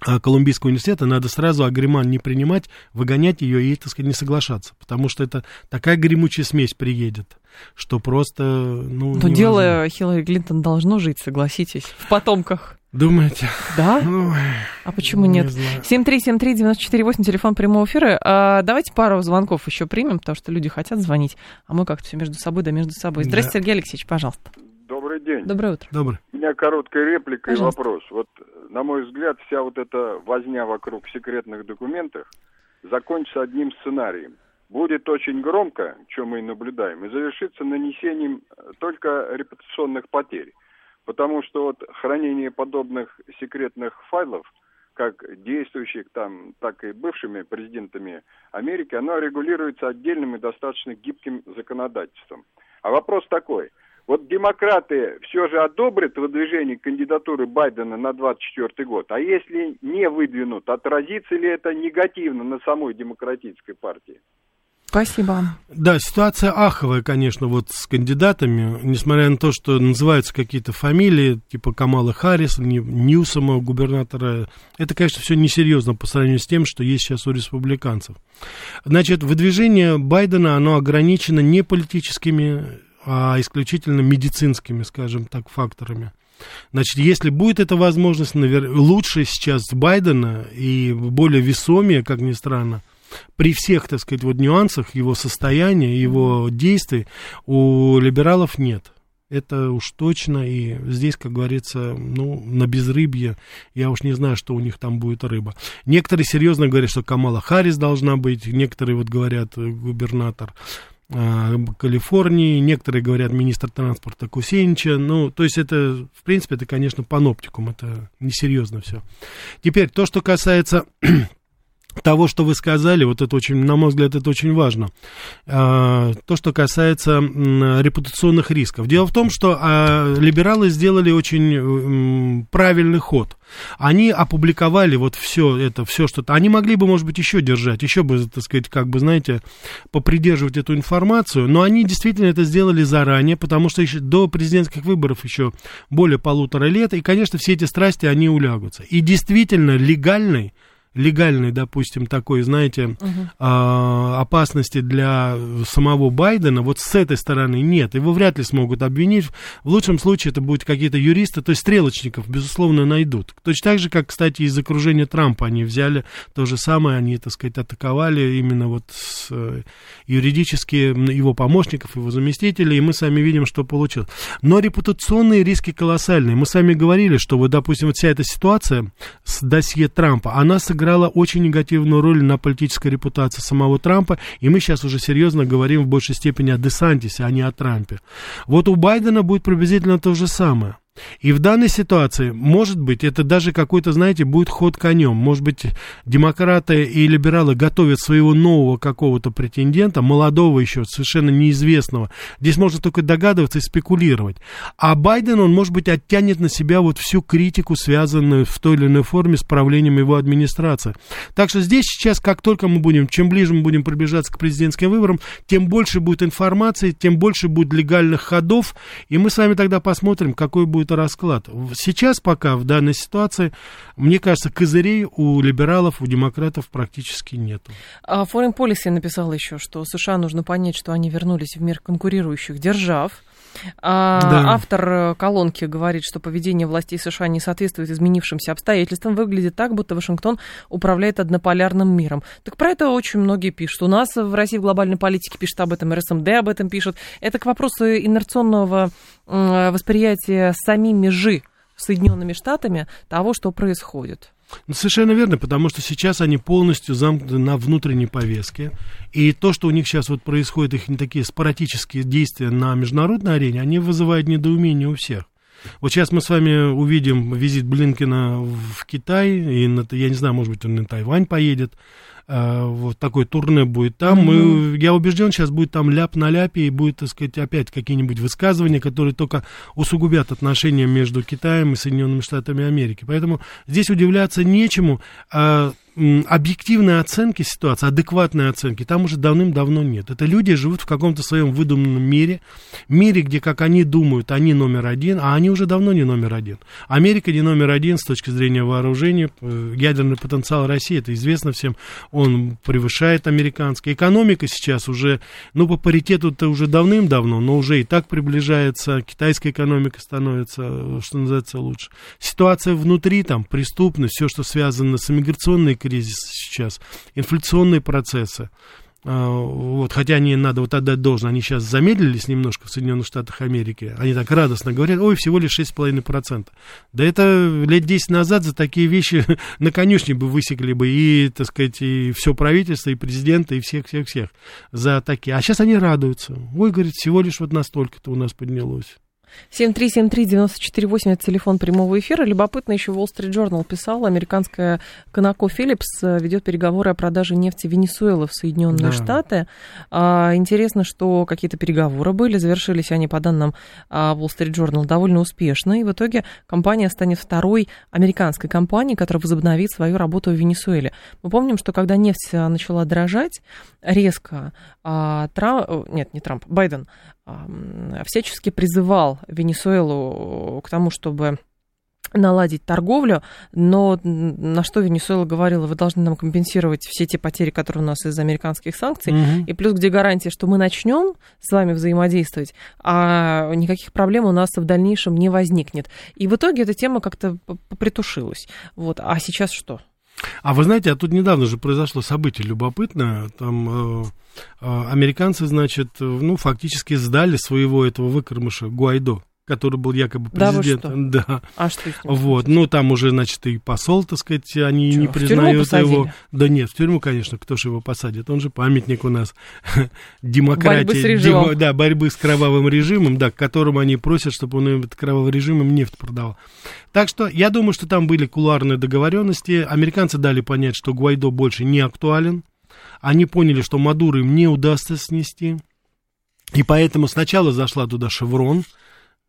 Колумбийского университета, надо сразу агриман не принимать, выгонять ее и, так сказать, не соглашаться, потому что это такая гремучая смесь приедет, что просто, ну... Но дело Хиллари Клинтон должно жить, согласитесь, в потомках. Думаете? Да? Ой, а почему не нет? 7373948, телефон прямого эфира. А, давайте пару звонков еще примем, потому что люди хотят звонить, а мы как-то все между собой, да между собой. Здравствуйте, да. Сергей Алексеевич, пожалуйста. Добрый день. Доброе утро. Добрый. У меня короткая реплика Пожалуйста. и вопрос. Вот, на мой взгляд, вся вот эта возня вокруг секретных документов закончится одним сценарием. Будет очень громко, что мы и наблюдаем, и завершится нанесением только репутационных потерь. Потому что вот хранение подобных секретных файлов как действующих там, так и бывшими президентами Америки, оно регулируется отдельным и достаточно гибким законодательством. А вопрос такой. Вот демократы все же одобрят выдвижение кандидатуры Байдена на 2024 год, а если не выдвинут, отразится ли это негативно на самой демократической партии? Спасибо. Да, ситуация аховая, конечно, вот с кандидатами, несмотря на то, что называются какие-то фамилии, типа Камала Харрис, Ньюсома, губернатора. Это, конечно, все несерьезно по сравнению с тем, что есть сейчас у республиканцев. Значит, выдвижение Байдена, оно ограничено не политическими, а исключительно медицинскими, скажем так, факторами. Значит, если будет эта возможность, навер... лучше сейчас Байдена и более весомее, как ни странно, при всех, так сказать, вот нюансах его состояния, его действий у либералов нет. Это уж точно, и здесь, как говорится, ну, на безрыбье, я уж не знаю, что у них там будет рыба. Некоторые серьезно говорят, что Камала Харрис должна быть, некоторые вот говорят э, губернатор Калифорнии, некоторые говорят министр транспорта Кусенича, ну, то есть это, в принципе, это, конечно, паноптикум, это несерьезно все. Теперь, то, что касается того, что вы сказали, вот это очень, на мой взгляд, это очень важно. А, то, что касается репутационных рисков. Дело в том, что а, либералы сделали очень правильный ход. Они опубликовали вот все это, все что-то. Они могли бы, может быть, еще держать, еще бы, так сказать, как бы, знаете, попридерживать эту информацию, но они действительно это сделали заранее, потому что еще до президентских выборов еще более полутора лет, и, конечно, все эти страсти, они улягутся. И действительно легальный легальной, допустим, такой, знаете, uh-huh. а, опасности для самого Байдена, вот с этой стороны нет. Его вряд ли смогут обвинить. В лучшем случае это будут какие-то юристы, то есть стрелочников, безусловно, найдут. Точно так же, как, кстати, из окружения Трампа они взяли то же самое, они, так сказать, атаковали именно вот с, э, юридически его помощников, его заместителей, и мы сами видим, что получилось. Но репутационные риски колоссальные. Мы сами говорили, что вот, допустим, вот вся эта ситуация с досье Трампа, она сыграла сыграла очень негативную роль на политической репутации самого Трампа, и мы сейчас уже серьезно говорим в большей степени о Десантисе, а не о Трампе. Вот у Байдена будет приблизительно то же самое. И в данной ситуации, может быть, это даже какой-то, знаете, будет ход конем. Может быть, демократы и либералы готовят своего нового какого-то претендента, молодого еще, совершенно неизвестного. Здесь можно только догадываться и спекулировать. А Байден, он, может быть, оттянет на себя вот всю критику, связанную в той или иной форме с правлением его администрации. Так что здесь сейчас, как только мы будем, чем ближе мы будем приближаться к президентским выборам, тем больше будет информации, тем больше будет легальных ходов, и мы с вами тогда посмотрим, какой будет какой-то расклад. Сейчас пока в данной ситуации, мне кажется, козырей у либералов, у демократов практически нет. А Foreign Policy написал еще, что США нужно понять, что они вернулись в мир конкурирующих держав, а, да. Автор колонки говорит, что поведение властей США не соответствует изменившимся обстоятельствам, выглядит так, будто Вашингтон управляет однополярным миром. Так про это очень многие пишут. У нас в России в глобальной политике пишет об этом, РСМД об этом пишет. Это к вопросу инерционного восприятия самими же Соединенными Штатами того, что происходит. Ну, совершенно верно, потому что сейчас они полностью замкнуты на внутренней повестке. И то, что у них сейчас вот происходит, их не такие спорадические действия на международной арене, они вызывают недоумение у всех. Вот сейчас мы с вами увидим визит Блинкина в Китай, и на, я не знаю, может быть, он на Тайвань поедет. Э, вот такое турне будет там. Mm-hmm. Мы, я убежден, сейчас будет там ляп на ляпе, и будет, так сказать, опять какие-нибудь высказывания, которые только усугубят отношения между Китаем и Соединенными Штатами Америки. Поэтому здесь удивляться нечему. А объективной оценки ситуации, адекватной оценки, там уже давным-давно нет. Это люди живут в каком-то своем выдуманном мире, мире, где, как они думают, они номер один, а они уже давно не номер один. Америка не номер один с точки зрения вооружения, э, ядерный потенциал России, это известно всем, он превышает американский. Экономика сейчас уже, ну, по паритету-то уже давным-давно, но уже и так приближается, китайская экономика становится, что называется, лучше. Ситуация внутри, там, преступность, все, что связано с иммиграционной кризис сейчас, инфляционные процессы. А, вот, хотя они, надо вот отдать должное, они сейчас замедлились немножко в Соединенных Штатах Америки. Они так радостно говорят, ой, всего лишь 6,5%. Да это лет 10 назад за такие вещи на конюшне бы высекли бы и, так сказать, и все правительство, и президента, и всех-всех-всех за такие. А сейчас они радуются. Ой, говорит, всего лишь вот настолько-то у нас поднялось. 7373948 это телефон прямого эфира. Любопытно, еще Wall Street Journal писал, американская Conoco Phillips э, ведет переговоры о продаже нефти Венесуэлы в Соединенные да. Штаты. А, интересно, что какие-то переговоры были, завершились они, по данным а, Wall Street Journal, довольно успешно, и в итоге компания станет второй американской компанией, которая возобновит свою работу в Венесуэле. Мы помним, что когда нефть э, начала дорожать резко, а, Трамп, нет, не Трамп, Байден всячески призывал Венесуэлу к тому, чтобы наладить торговлю, но на что Венесуэла говорила, вы должны нам компенсировать все те потери, которые у нас из-за американских санкций, угу. и плюс где гарантия, что мы начнем с вами взаимодействовать, а никаких проблем у нас в дальнейшем не возникнет. И в итоге эта тема как-то притушилась. Вот. А сейчас что? А вы знаете, а тут недавно же произошло событие любопытное. Там э, э, американцы, значит, э, ну, фактически сдали своего этого выкормыша Гуайдо который был якобы президентом. Да, да. А что Вот, ну там уже, значит, и посол, так сказать, они что, не признают его. Да нет, в тюрьму, конечно, кто же его посадит? Он же памятник у нас демократии. Борьбы с режимом. Дем, да, борьбы с кровавым режимом, да, к которому они просят, чтобы он этот кровавый режим им нефть продавал. Так что я думаю, что там были кулуарные договоренности. Американцы дали понять, что Гуайдо больше не актуален. Они поняли, что Мадуро им не удастся снести. И поэтому сначала зашла туда Шеврон,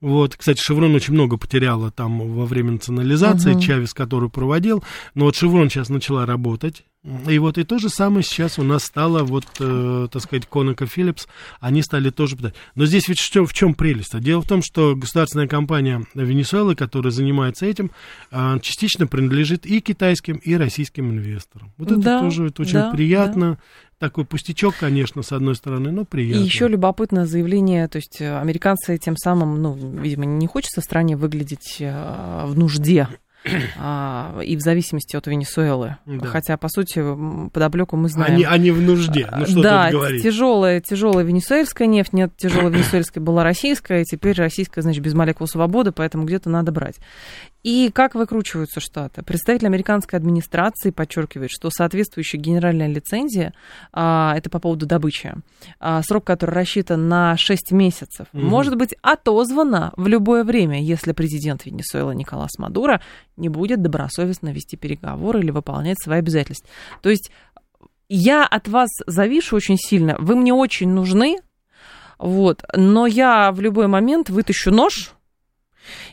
вот, кстати, Шеврон очень много потеряла там во время национализации, uh-huh. Чавес, который проводил, но вот Шеврон сейчас начала работать, и вот и то же самое сейчас у нас стало, вот, э, так сказать, Conoco Phillips, они стали тоже пытать. Но здесь ведь что, в чем прелесть? Дело в том, что государственная компания Венесуэлы, которая занимается этим, э, частично принадлежит и китайским, и российским инвесторам. Вот это да, тоже это очень да, приятно. Да такой пустячок, конечно, с одной стороны, но приятно. И еще любопытное заявление, то есть э, американцы тем самым, ну, видимо, не хочется стране выглядеть э, в нужде. А, и в зависимости от Венесуэлы. Да. Хотя, по сути, под облеку мы знаем... Они, они в нужде, ну что Да, тут говорить. тяжелая, тяжелая венесуэльская нефть, нет, тяжелая венесуэльская была российская, и теперь российская, значит, без молекул свободы, поэтому где-то надо брать. И как выкручиваются штаты? Представитель американской администрации подчеркивает, что соответствующая генеральная лицензия, а, это по поводу добычи, а, срок который рассчитан на 6 месяцев, угу. может быть отозвана в любое время, если президент Венесуэлы Николас Мадуро не будет добросовестно вести переговоры или выполнять свои обязательства. То есть я от вас завишу очень сильно, вы мне очень нужны, вот, но я в любой момент вытащу нож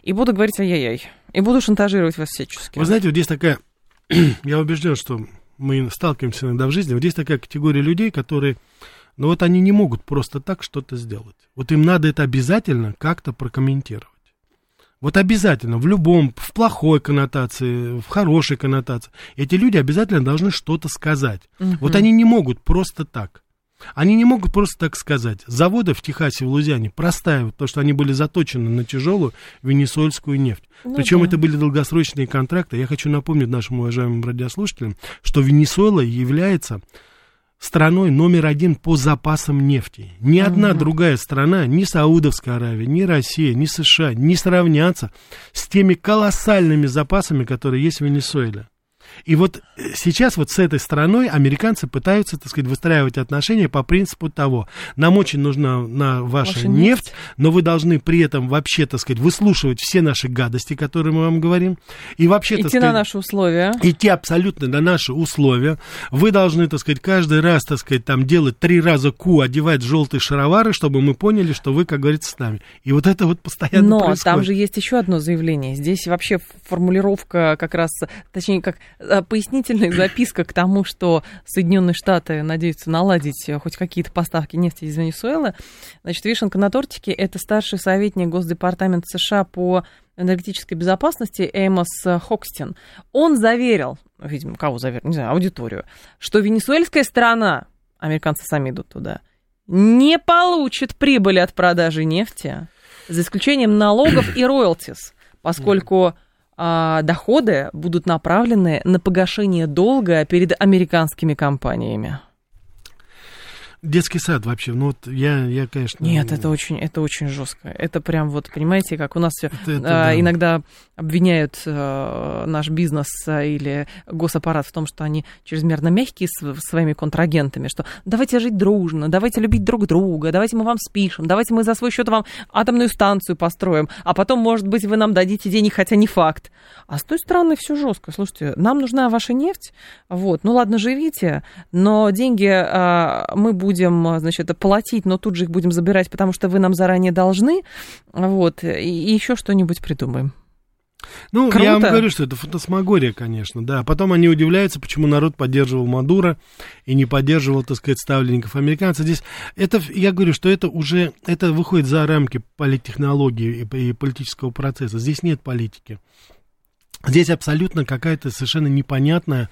и буду говорить ай-яй-яй. И буду шантажировать вас всячески. Вы знаете, вот здесь такая... Я убежден, что мы сталкиваемся иногда в жизни. Вот здесь такая категория людей, которые... Ну вот они не могут просто так что-то сделать. Вот им надо это обязательно как-то прокомментировать. Вот обязательно, в любом, в плохой коннотации, в хорошей коннотации. Эти люди обязательно должны что-то сказать. Угу. Вот они не могут просто так. Они не могут просто так сказать. Заводы в Техасе, в Лузиане простаивают, потому что они были заточены на тяжелую венесуэльскую нефть. Ну, Причем да. это были долгосрочные контракты. Я хочу напомнить нашим уважаемым радиослушателям, что Венесуэла является страной номер один по запасам нефти. Ни одна угу. другая страна, ни Саудовская Аравия, ни Россия, ни США не сравнятся с теми колоссальными запасами, которые есть в Венесуэле. И вот э, сейчас вот с этой стороной американцы пытаются, так сказать, выстраивать отношения по принципу того, нам очень нужна на ваша, ваша нефть, нефть, но вы должны при этом вообще, так сказать, выслушивать все наши гадости, которые мы вам говорим, и вообще, идти сказать, на наши условия. Идти абсолютно на наши условия. Вы должны, так сказать, каждый раз, так сказать, там делать три раза ку, одевать желтые шаровары, чтобы мы поняли, что вы, как говорится, с нами. И вот это вот постоянно Но происходит. там же есть еще одно заявление. Здесь вообще формулировка как раз, точнее, как Э, пояснительная записка к тому, что Соединенные Штаты надеются наладить э, хоть какие-то поставки нефти из Венесуэлы. Значит, вишенка на тортике – это старший советник Госдепартамента США по энергетической безопасности Эймос Хокстин. Он заверил, видимо, кого заверил, не знаю, аудиторию, что венесуэльская сторона, американцы сами идут туда, не получит прибыли от продажи нефти, за исключением налогов и роялтис, поскольку а, доходы будут направлены на погашение долга перед американскими компаниями. Детский сад вообще, ну вот я, я конечно... Нет, это очень, это очень жестко. Это прям вот, понимаете, как у нас все это, это, а, да. иногда обвиняют а, наш бизнес а, или госаппарат в том, что они чрезмерно мягкие с, своими контрагентами, что давайте жить дружно, давайте любить друг друга, давайте мы вам спишем, давайте мы за свой счет вам атомную станцию построим, а потом, может быть, вы нам дадите денег, хотя не факт. А с той стороны все жестко. Слушайте, нам нужна ваша нефть, вот, ну ладно, живите, но деньги а, мы будем, значит, платить, но тут же их будем забирать, потому что вы нам заранее должны, вот, и, и еще что-нибудь придумаем. Ну, Круто. я вам говорю, что это фантасмагория, конечно, да. Потом они удивляются, почему народ поддерживал Мадура и не поддерживал, так сказать, ставленников американцев. Здесь это, я говорю, что это уже, это выходит за рамки политтехнологии и, и политического процесса. Здесь нет политики. Здесь абсолютно какая-то совершенно непонятная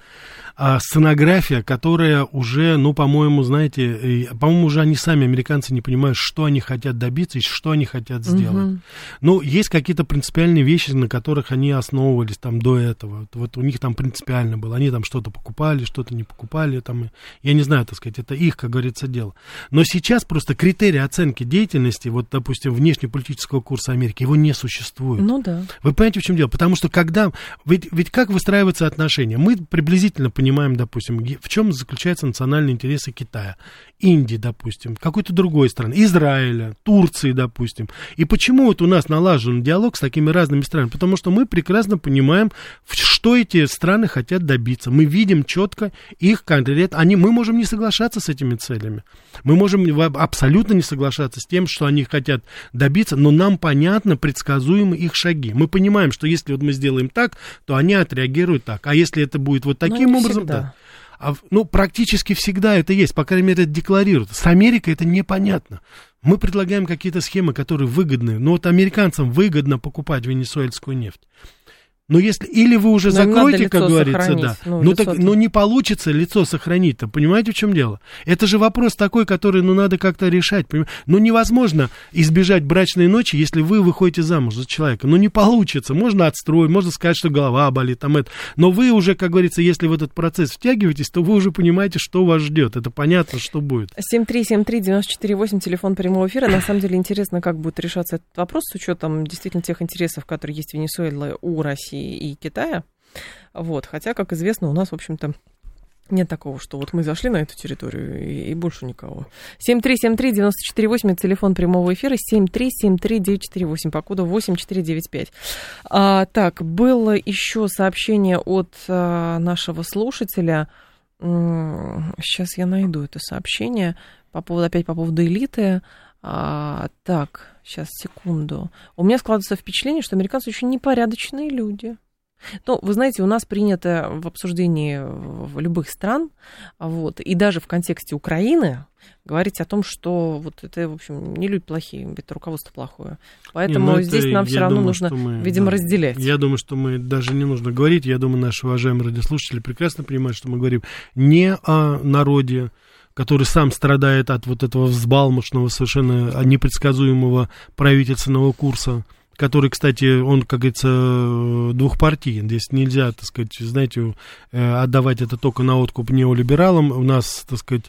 а, сценография, которая уже, ну, по-моему, знаете, по-моему, уже они сами, американцы, не понимают, что они хотят добиться и что они хотят сделать. Угу. Ну, есть какие-то принципиальные вещи, на которых они основывались там до этого. Вот, вот у них там принципиально было. Они там что-то покупали, что-то не покупали. Там, я не знаю, так сказать, это их, как говорится, дело. Но сейчас просто критерий оценки деятельности, вот, допустим, внешнеполитического курса Америки, его не существует. Ну да. Вы понимаете, в чем дело? Потому что когда ведь, ведь как выстраиваются отношения? Мы приблизительно понимаем, допустим, в чем заключаются национальные интересы Китая, Индии, допустим, какой-то другой страны, Израиля, Турции, допустим. И почему вот у нас налажен диалог с такими разными странами? Потому что мы прекрасно понимаем, что эти страны хотят добиться. Мы видим четко их конкретно. Они, мы можем не соглашаться с этими целями. Мы можем абсолютно не соглашаться с тем, что они хотят добиться, но нам понятно, предсказуемы их шаги. Мы понимаем, что если вот мы сделаем так, то они отреагируют так. А если это будет вот таким образом, всегда. да. А, ну, практически всегда это есть, по крайней мере, это декларируют. С Америкой это непонятно. Мы предлагаем какие-то схемы, которые выгодны. Но вот американцам выгодно покупать венесуэльскую нефть. Но если или вы уже Но закроете, как говорится, да, ну, ну так, ну не получится лицо сохранить-то, понимаете, в чем дело? Это же вопрос такой, который, ну надо как-то решать, поним... ну невозможно избежать брачной ночи, если вы выходите замуж за человека, ну не получится, можно отстроить, можно сказать, что голова болит, там это, но вы уже, как говорится, если в этот процесс втягиваетесь, то вы уже понимаете, что вас ждет, это понятно, что будет. 7373948, телефон прямого эфира, на самом деле интересно, как будет решаться этот вопрос с учетом действительно тех интересов, которые есть в Венесуэле у России и Китая. Вот, хотя, как известно, у нас, в общем-то, нет такого, что вот мы зашли на эту территорию и, и больше никого. 7373948, это телефон прямого эфира, 7373948, по коду 8495. А, так, было еще сообщение от а, нашего слушателя. Сейчас я найду это сообщение по поводу, опять по поводу элиты. А, так, сейчас, секунду. У меня складывается впечатление, что американцы очень непорядочные люди. Ну, вы знаете, у нас принято в обсуждении в любых стран, вот, и даже в контексте Украины, говорить о том, что вот это, в общем, не люди плохие, это руководство плохое. Поэтому не, ну здесь нам все равно думаю, нужно, мы, видимо, да, разделять. Я думаю, что мы даже не нужно говорить. Я думаю, наши уважаемые радиослушатели прекрасно понимают, что мы говорим не о народе, который сам страдает от вот этого взбалмошного, совершенно непредсказуемого правительственного курса, который, кстати, он, как говорится, двухпартиен. Здесь нельзя, так сказать, знаете, э, отдавать это только на откуп неолибералам. У нас, так сказать,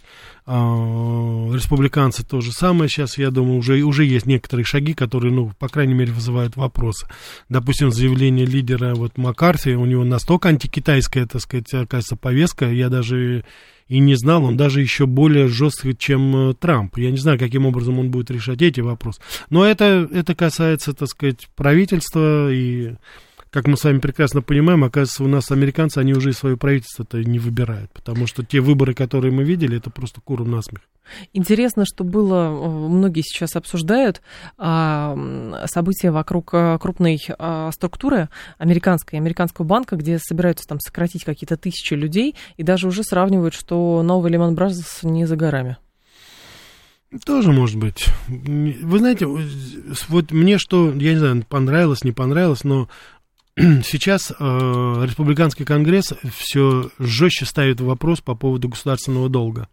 а, республиканцы то же самое сейчас, я думаю, уже, уже есть некоторые шаги, которые, ну, по крайней мере, вызывают вопросы. Допустим, заявление лидера вот Маккарти, у него настолько антикитайская, так сказать, оказывается, повестка, я даже и не знал, он даже еще более жесткий, чем э, Трамп. Я не знаю, каким образом он будет решать эти вопросы. Но это, это касается, так сказать, правительства и как мы с вами прекрасно понимаем, оказывается, у нас американцы, они уже и свое правительство-то не выбирают, потому что те выборы, которые мы видели, это просто куру насмех. Интересно, что было, э, многие сейчас обсуждают а, события вокруг э, крупной а, структуры американской, американского банка, где собираются там сократить какие-то тысячи людей, и даже уже сравнивают, что новый Lehman Brothers не за горами. Тоже может быть. Вы знаете, вот мне что, я не знаю, понравилось, не понравилось, но сейчас э, республиканский конгресс все жестче ставит вопрос по поводу государственного долга.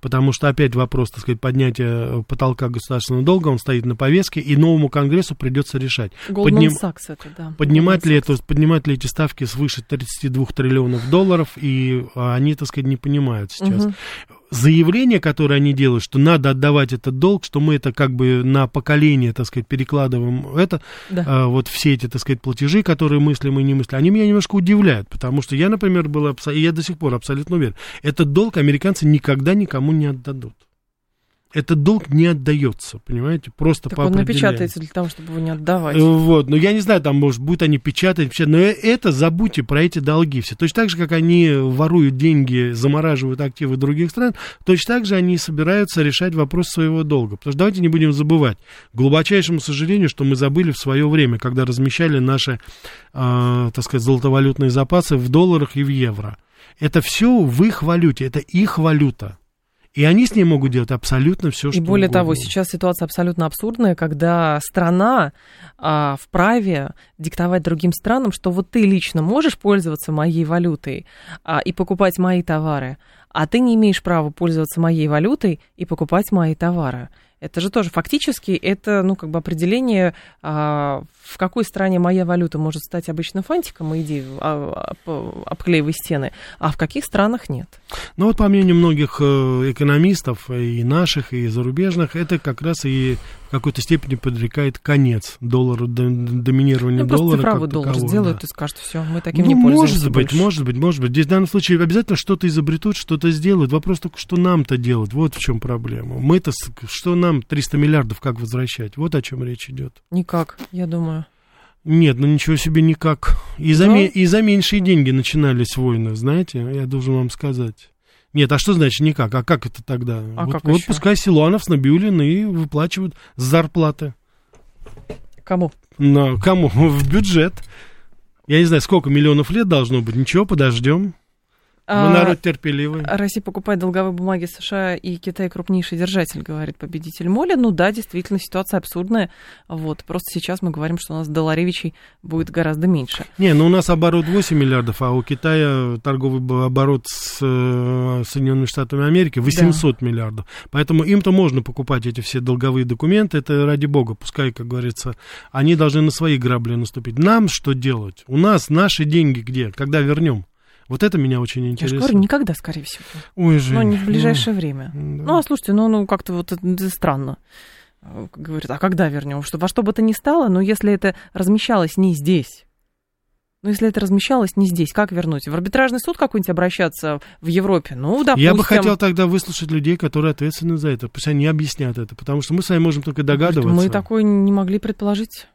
Потому что опять вопрос, так сказать, поднятия потолка государственного долга, он стоит на повестке, и новому Конгрессу придется решать. Подним... Sachs это, да. Поднимать ли, это, поднимать ли эти ставки свыше 32 триллионов долларов, и они, так сказать, не понимают сейчас. Угу. Заявление, которое они делают, что надо отдавать этот долг, что мы это как бы на поколение, так сказать, перекладываем, это, да. а, вот все эти, так сказать, платежи, которые мыслим и не мыслим, они меня немножко удивляют, потому что я, например, был, и я до сих пор абсолютно уверен, этот долг американцы никогда никому не отдадут этот долг не отдается, понимаете, просто так по он напечатается для того, чтобы его не отдавать. Вот, но я не знаю, там, может, будут они печатать, печатать, но это забудьте про эти долги все. Точно так же, как они воруют деньги, замораживают активы других стран, точно так же они собираются решать вопрос своего долга. Потому что давайте не будем забывать, к глубочайшему сожалению, что мы забыли в свое время, когда размещали наши, э, так сказать, золотовалютные запасы в долларах и в евро. Это все в их валюте, это их валюта. И они с ней могут делать абсолютно все, что И более угодно. того, сейчас ситуация абсолютно абсурдная, когда страна а, вправе диктовать другим странам, что вот ты лично можешь пользоваться моей валютой а, и покупать мои товары, а ты не имеешь права пользоваться моей валютой и покупать мои товары. Это же тоже фактически это, ну, как бы определение, а, в какой стране моя валюта может стать обычным фантиком иди а, обклеивай стены, а в каких странах нет. Ну вот по мнению многих э, экономистов, и наших, и зарубежных, это как раз и в какой-то степени подрекает конец доллару, доминирования ну, доллара. Просто доллар сделают да. и скажут, все, мы таким ну, не пользуемся Может быть, больше. может быть, может быть. Здесь в данном случае обязательно что-то изобретут, что-то сделают. Вопрос только, что нам-то делать. Вот в чем проблема. Мы-то, что нам 300 миллиардов как возвращать? Вот о чем речь идет. Никак, я думаю. Нет, ну ничего себе никак. И за, и за меньшие деньги начинались войны, знаете, я должен вам сказать. Нет, а что значит никак? А как это тогда? А вот, как вот еще? пускай Силуанов с Набиулин и выплачивают зарплаты. Кому? На, кому? В бюджет. Я не знаю, сколько миллионов лет должно быть. Ничего, подождем. Мы народ терпеливый. Россия покупает долговые бумаги США и Китай крупнейший держатель, говорит победитель Моля. Ну да, действительно, ситуация абсурдная. Вот, просто сейчас мы говорим, что у нас долларевичей будет гораздо меньше. Не, ну у нас оборот 8 миллиардов, а у Китая торговый оборот с э, Соединенными Штатами Америки 800 да. миллиардов. Поэтому им-то можно покупать эти все долговые документы, это ради бога. Пускай, как говорится, они должны на свои грабли наступить. Нам что делать? У нас наши деньги где? Когда вернем? Вот это меня очень интересно. Я же говорю, никогда, скорее всего. Ой, Жень, Но не в ближайшее ну, время. Да. Ну, а слушайте, ну, ну как-то вот это странно. Говорит, а когда вернем? Что, во что бы то ни стало, но если это размещалось не здесь, ну, если это размещалось не здесь, как вернуть? В арбитражный суд какой-нибудь обращаться в Европе? Ну, допустим. Я бы хотел тогда выслушать людей, которые ответственны за это. Пусть они объяснят это, потому что мы с вами можем только догадываться. Мы такое не могли предположить.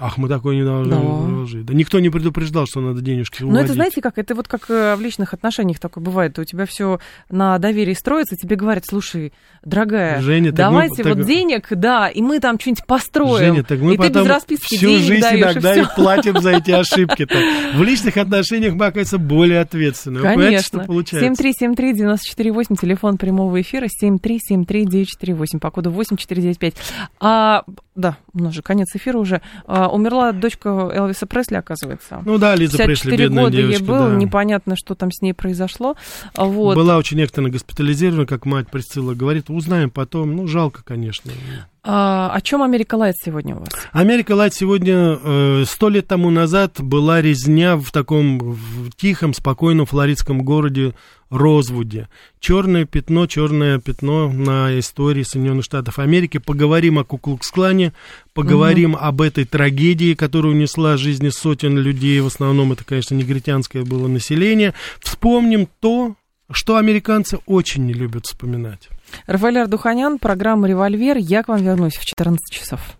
Ах, мы такое не должны Да. Да никто не предупреждал, что надо денежки уводить. Ну, это знаете как? Это вот как э, в личных отношениях такое бывает. У тебя все на доверии строится, тебе говорят, слушай, дорогая, Женя, давайте мы, вот так... денег, да, и мы там что-нибудь построим. Женя, так мы и ты потом без расписки всю денег жизнь даешь, иногда и и платим за эти ошибки. -то. В личных отношениях мы, оказывается, более ответственны. Вы понимаете, что Конечно. получается? 7373948, телефон прямого эфира, 7373948, по коду 8495. А, да, у нас же конец эфира уже. А, умерла дочка Элвиса Пресли, оказывается. Ну да, Лиза Пресли, 54 бедная года девочка, ей было, да. непонятно, что там с ней произошло. А Вот. Была очень экстренно госпитализирована, как мать Присцилла говорит. Узнаем потом. Ну, жалко, конечно. А, о чем Америка Лайт сегодня у вас? Америка Лайт сегодня э, сто лет тому назад была резня в таком в тихом, спокойном флоридском городе Розвуде. Черное пятно, черное пятно на истории Соединенных Штатов Америки. Поговорим о Куклукс-клане, поговорим об этой трагедии, которая унесла жизни сотен людей. В основном это, конечно, негритянское было население. Вспомним то, что американцы очень не любят вспоминать. Рафаэль Ардуханян, программа «Револьвер». Я к вам вернусь в 14 часов.